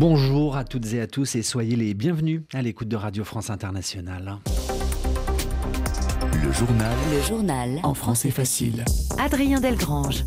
Bonjour à toutes et à tous et soyez les bienvenus à l'écoute de Radio France Internationale. Le journal. Le journal. En français facile. Adrien Delgrange.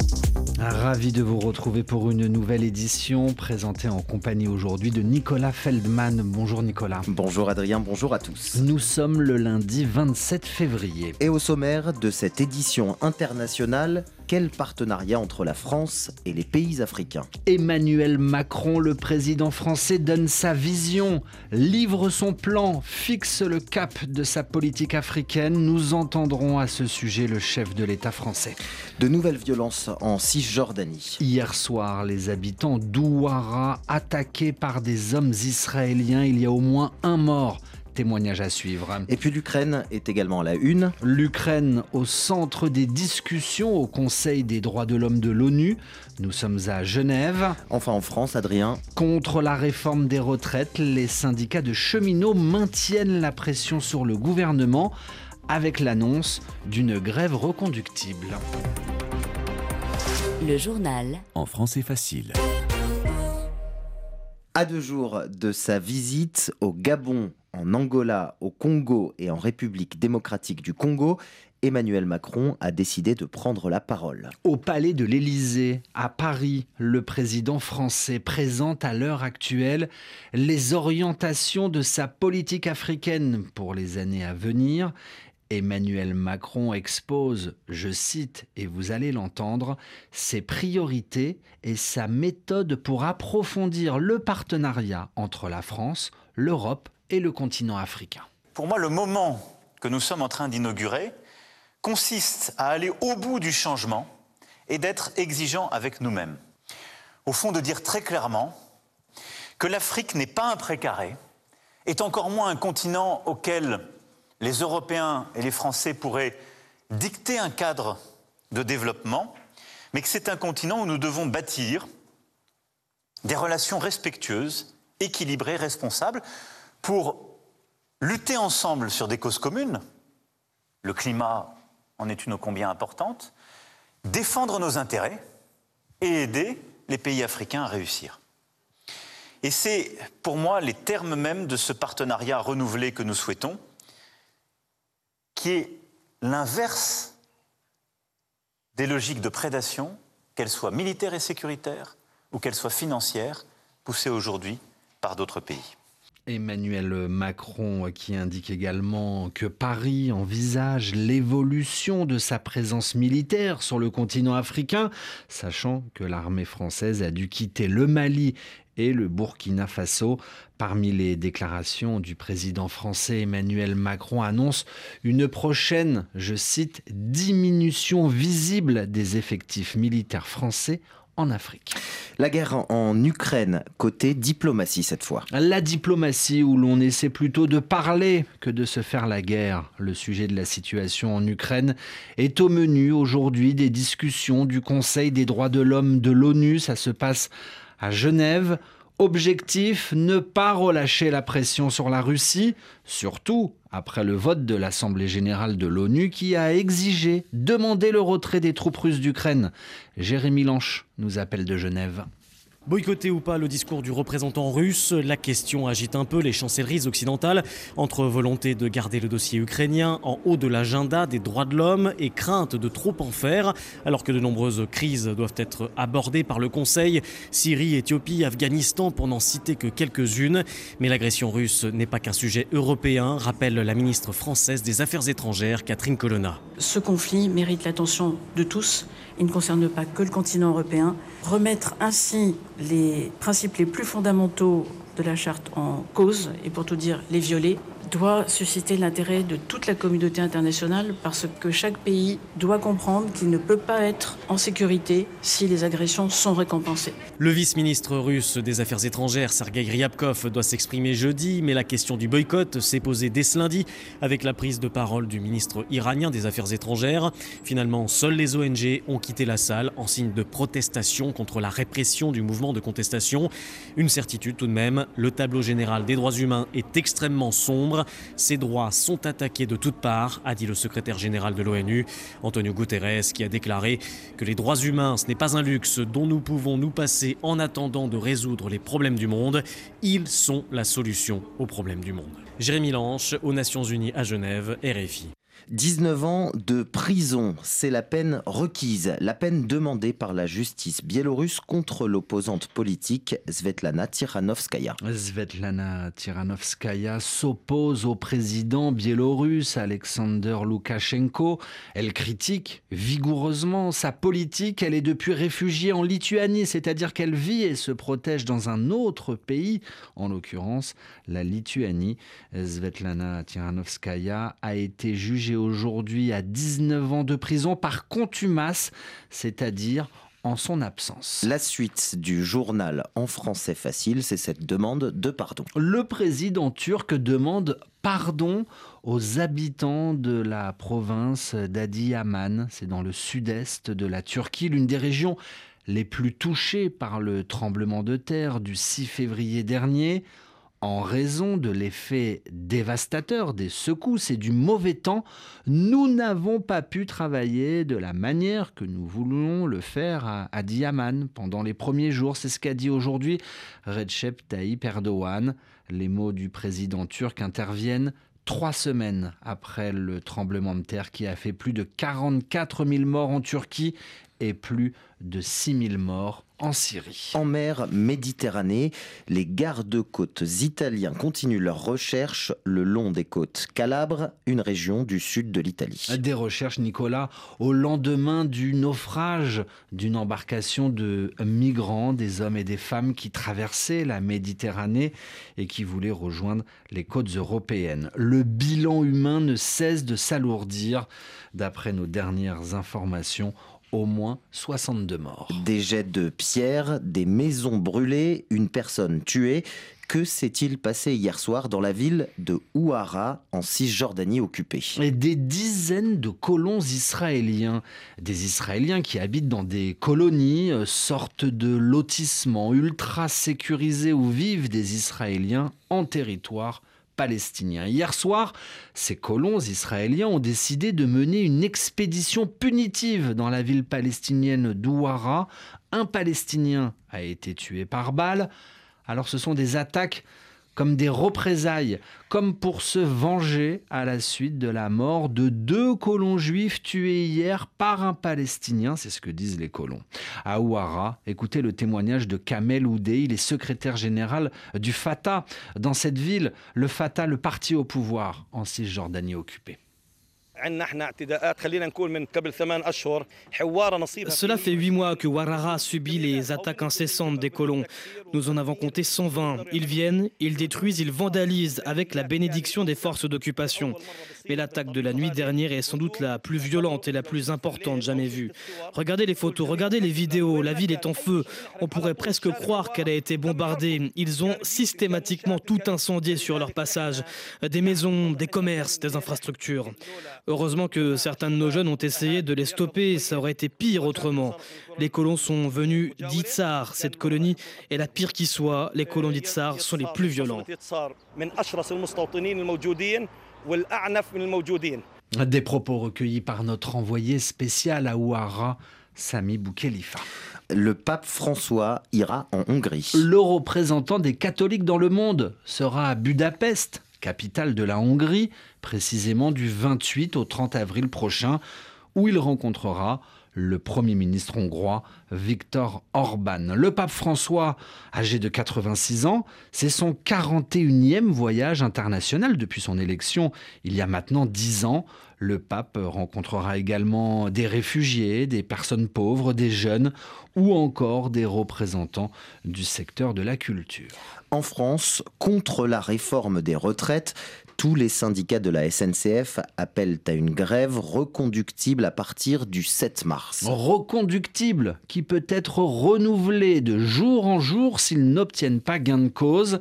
Ravi de vous retrouver pour une nouvelle édition présentée en compagnie aujourd'hui de Nicolas Feldman. Bonjour Nicolas. Bonjour Adrien, bonjour à tous. Nous sommes le lundi 27 février. Et au sommaire de cette édition internationale, quel partenariat entre la France et les pays africains Emmanuel Macron, le président français, donne sa vision, livre son plan, fixe le cap de sa politique africaine. Nous entendrons à ce sujet le chef de l'État français. De nouvelles violences en Cisjordanie. Hier soir, les habitants d'Ouara attaqués par des hommes israéliens. Il y a au moins un mort témoignage à suivre. Et puis l'Ukraine est également à la une. L'Ukraine au centre des discussions au Conseil des droits de l'homme de l'ONU. Nous sommes à Genève. Enfin en France, Adrien. Contre la réforme des retraites, les syndicats de cheminots maintiennent la pression sur le gouvernement avec l'annonce d'une grève reconductible. Le journal. En français facile. À deux jours de sa visite au Gabon en Angola, au Congo et en République démocratique du Congo, Emmanuel Macron a décidé de prendre la parole. Au palais de l'Élysée, à Paris, le président français présente à l'heure actuelle les orientations de sa politique africaine pour les années à venir. Emmanuel Macron expose, je cite, et vous allez l'entendre, ses priorités et sa méthode pour approfondir le partenariat entre la France, l'Europe le continent africain. Pour moi, le moment que nous sommes en train d'inaugurer consiste à aller au bout du changement et d'être exigeant avec nous-mêmes. Au fond, de dire très clairement que l'Afrique n'est pas un précaré, est encore moins un continent auquel les Européens et les Français pourraient dicter un cadre de développement, mais que c'est un continent où nous devons bâtir des relations respectueuses, équilibrées, responsables, pour lutter ensemble sur des causes communes, le climat en est une ô combien importante, défendre nos intérêts et aider les pays africains à réussir. Et c'est pour moi les termes mêmes de ce partenariat renouvelé que nous souhaitons, qui est l'inverse des logiques de prédation, qu'elles soient militaires et sécuritaires ou qu'elles soient financières, poussées aujourd'hui par d'autres pays. Emmanuel Macron qui indique également que Paris envisage l'évolution de sa présence militaire sur le continent africain, sachant que l'armée française a dû quitter le Mali et le Burkina Faso. Parmi les déclarations du président français Emmanuel Macron annonce une prochaine, je cite, diminution visible des effectifs militaires français en Afrique. La guerre en Ukraine, côté diplomatie cette fois. La diplomatie où l'on essaie plutôt de parler que de se faire la guerre. Le sujet de la situation en Ukraine est au menu aujourd'hui des discussions du Conseil des droits de l'homme de l'ONU. Ça se passe à Genève. Objectif, ne pas relâcher la pression sur la Russie, surtout après le vote de l'Assemblée générale de l'ONU qui a exigé, demandé le retrait des troupes russes d'Ukraine. Jérémy Lanche nous appelle de Genève. Boycotter ou pas le discours du représentant russe, la question agite un peu les chancelleries occidentales entre volonté de garder le dossier ukrainien en haut de l'agenda des droits de l'homme et crainte de trop en faire, alors que de nombreuses crises doivent être abordées par le Conseil, Syrie, Éthiopie, Afghanistan pour n'en citer que quelques-unes. Mais l'agression russe n'est pas qu'un sujet européen, rappelle la ministre française des Affaires étrangères, Catherine Colonna. Ce conflit mérite l'attention de tous. Il ne concerne pas que le continent européen. Remettre ainsi les principes les plus fondamentaux de la charte en cause, et pour tout dire, les violer, doit susciter l'intérêt de toute la communauté internationale parce que chaque pays doit comprendre qu'il ne peut pas être en sécurité si les agressions sont récompensées. Le vice-ministre russe des Affaires étrangères, Sergei Ryabkov, doit s'exprimer jeudi, mais la question du boycott s'est posée dès ce lundi avec la prise de parole du ministre iranien des Affaires étrangères. Finalement, seules les ONG ont quitté la salle en signe de protestation contre la répression du mouvement de contestation. Une certitude tout de même, le tableau général des droits humains est extrêmement sombre. Ces droits sont attaqués de toutes parts, a dit le secrétaire général de l'ONU, Antonio Guterres, qui a déclaré que les droits humains, ce n'est pas un luxe dont nous pouvons nous passer en attendant de résoudre les problèmes du monde. Ils sont la solution aux problèmes du monde. Jérémy Lanche, aux Nations Unies à Genève, RFI. 19 ans de prison, c'est la peine requise, la peine demandée par la justice biélorusse contre l'opposante politique Svetlana Tiranovskaya. Svetlana Tiranovskaya s'oppose au président biélorusse Alexander Loukachenko. Elle critique vigoureusement sa politique. Elle est depuis réfugiée en Lituanie, c'est-à-dire qu'elle vit et se protège dans un autre pays, en l'occurrence la Lituanie. Svetlana Tiranovskaya a été jugée aujourd'hui à 19 ans de prison par contumace, c'est-à-dire en son absence. La suite du journal en français facile, c'est cette demande de pardon. Le président turc demande pardon aux habitants de la province d'Adiyaman, c'est dans le sud-est de la Turquie, l'une des régions les plus touchées par le tremblement de terre du 6 février dernier en raison de l'effet dévastateur des secousses et du mauvais temps, nous n'avons pas pu travailler de la manière que nous voulions le faire à, Diaman pendant les premiers jours. C'est ce qu'a dit aujourd'hui Recep Tayyip Erdogan. Les mots du président turc interviennent trois semaines après le tremblement de terre qui a fait plus de 44 000 morts en Turquie et plus de 6 000 morts en Syrie. En mer Méditerranée, les gardes-côtes italiens continuent leurs recherches le long des côtes calabres, une région du sud de l'Italie. Des recherches, Nicolas, au lendemain du naufrage d'une embarcation de migrants, des hommes et des femmes qui traversaient la Méditerranée et qui voulaient rejoindre les côtes européennes. Le bilan humain ne cesse de s'alourdir. D'après nos dernières informations, au moins 62 morts. Des jets de pierres, des maisons brûlées, une personne tuée. Que s'est-il passé hier soir dans la ville de Ouara, en Cisjordanie occupée? Et Des dizaines de colons israéliens, des Israéliens qui habitent dans des colonies, euh, sortes de lotissements ultra sécurisés où vivent des Israéliens en territoire Hier soir, ces colons israéliens ont décidé de mener une expédition punitive dans la ville palestinienne d'Ouara. Un Palestinien a été tué par balle. Alors ce sont des attaques comme des représailles, comme pour se venger à la suite de la mort de deux colons juifs tués hier par un Palestinien, c'est ce que disent les colons. À Ouara, écoutez le témoignage de Kamel Oudé, il est secrétaire général du Fatah. Dans cette ville, le Fatah, le parti au pouvoir en Cisjordanie occupée. Cela fait huit mois que Warara subit les attaques incessantes des colons. Nous en avons compté 120. Ils viennent, ils détruisent, ils vandalisent avec la bénédiction des forces d'occupation. Mais l'attaque de la nuit dernière est sans doute la plus violente et la plus importante jamais vue. Regardez les photos, regardez les vidéos. La ville est en feu. On pourrait presque croire qu'elle a été bombardée. Ils ont systématiquement tout incendié sur leur passage. Des maisons, des commerces, des infrastructures. Heureusement que certains de nos jeunes ont essayé de les stopper, ça aurait été pire autrement. Les colons sont venus d'Itsar, cette colonie est la pire qui soit. Les colons d'Itsar sont les plus violents. Des propos recueillis par notre envoyé spécial à Ouara, Sami Boukhelifa. Le pape François ira en Hongrie. Le représentant des catholiques dans le monde sera à Budapest capitale de la Hongrie, précisément du 28 au 30 avril prochain, où il rencontrera le Premier ministre hongrois Viktor Orban. Le pape François, âgé de 86 ans, c'est son 41e voyage international depuis son élection il y a maintenant 10 ans. Le pape rencontrera également des réfugiés, des personnes pauvres, des jeunes ou encore des représentants du secteur de la culture. En France, contre la réforme des retraites, tous les syndicats de la SNCF appellent à une grève reconductible à partir du 7 mars. Reconductible, qui peut être renouvelée de jour en jour s'ils n'obtiennent pas gain de cause.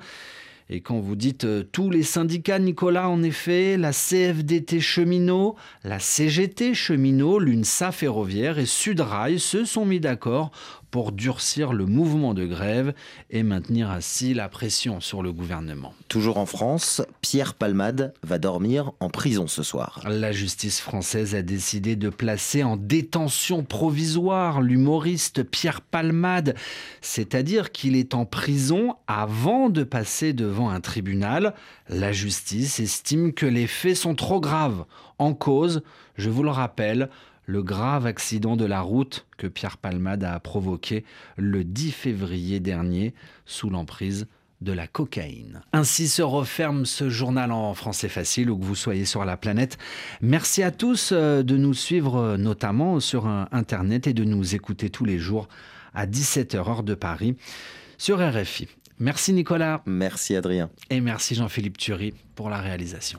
Et quand vous dites euh, tous les syndicats, Nicolas, en effet, la CFDT cheminot, la CGT cheminot, l'UNSA ferroviaire et Sudrail se sont mis d'accord pour durcir le mouvement de grève et maintenir ainsi la pression sur le gouvernement. Toujours en France, Pierre Palmade va dormir en prison ce soir. La justice française a décidé de placer en détention provisoire l'humoriste Pierre Palmade, c'est-à-dire qu'il est en prison avant de passer devant un tribunal. La justice estime que les faits sont trop graves. En cause, je vous le rappelle, le grave accident de la route que Pierre Palmade a provoqué le 10 février dernier sous l'emprise de la cocaïne. Ainsi se referme ce journal en français facile où que vous soyez sur la planète. Merci à tous euh, de nous suivre euh, notamment sur Internet et de nous écouter tous les jours à 17h heure de Paris sur RFI. Merci Nicolas. Merci Adrien. Et merci Jean-Philippe Thury pour la réalisation.